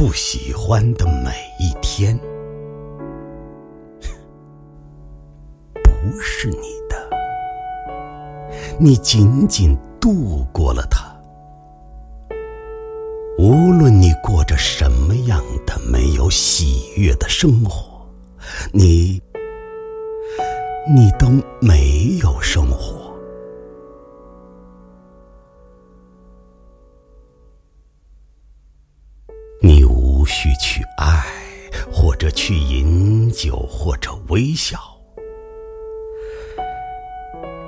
不喜欢的每一天，不是你的，你仅仅度过了它。无论你过着什么样的没有喜悦的生活，你，你都没有生活。你无需去爱，或者去饮酒，或者微笑。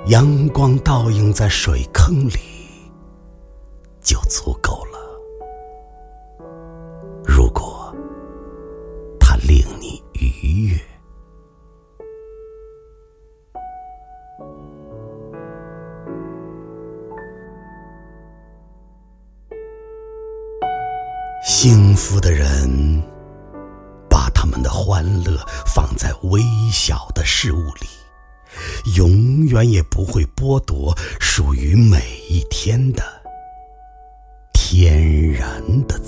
阳光倒映在水坑里，幸福的人把他们的欢乐放在微小的事物里，永远也不会剥夺属于每一天的天然的。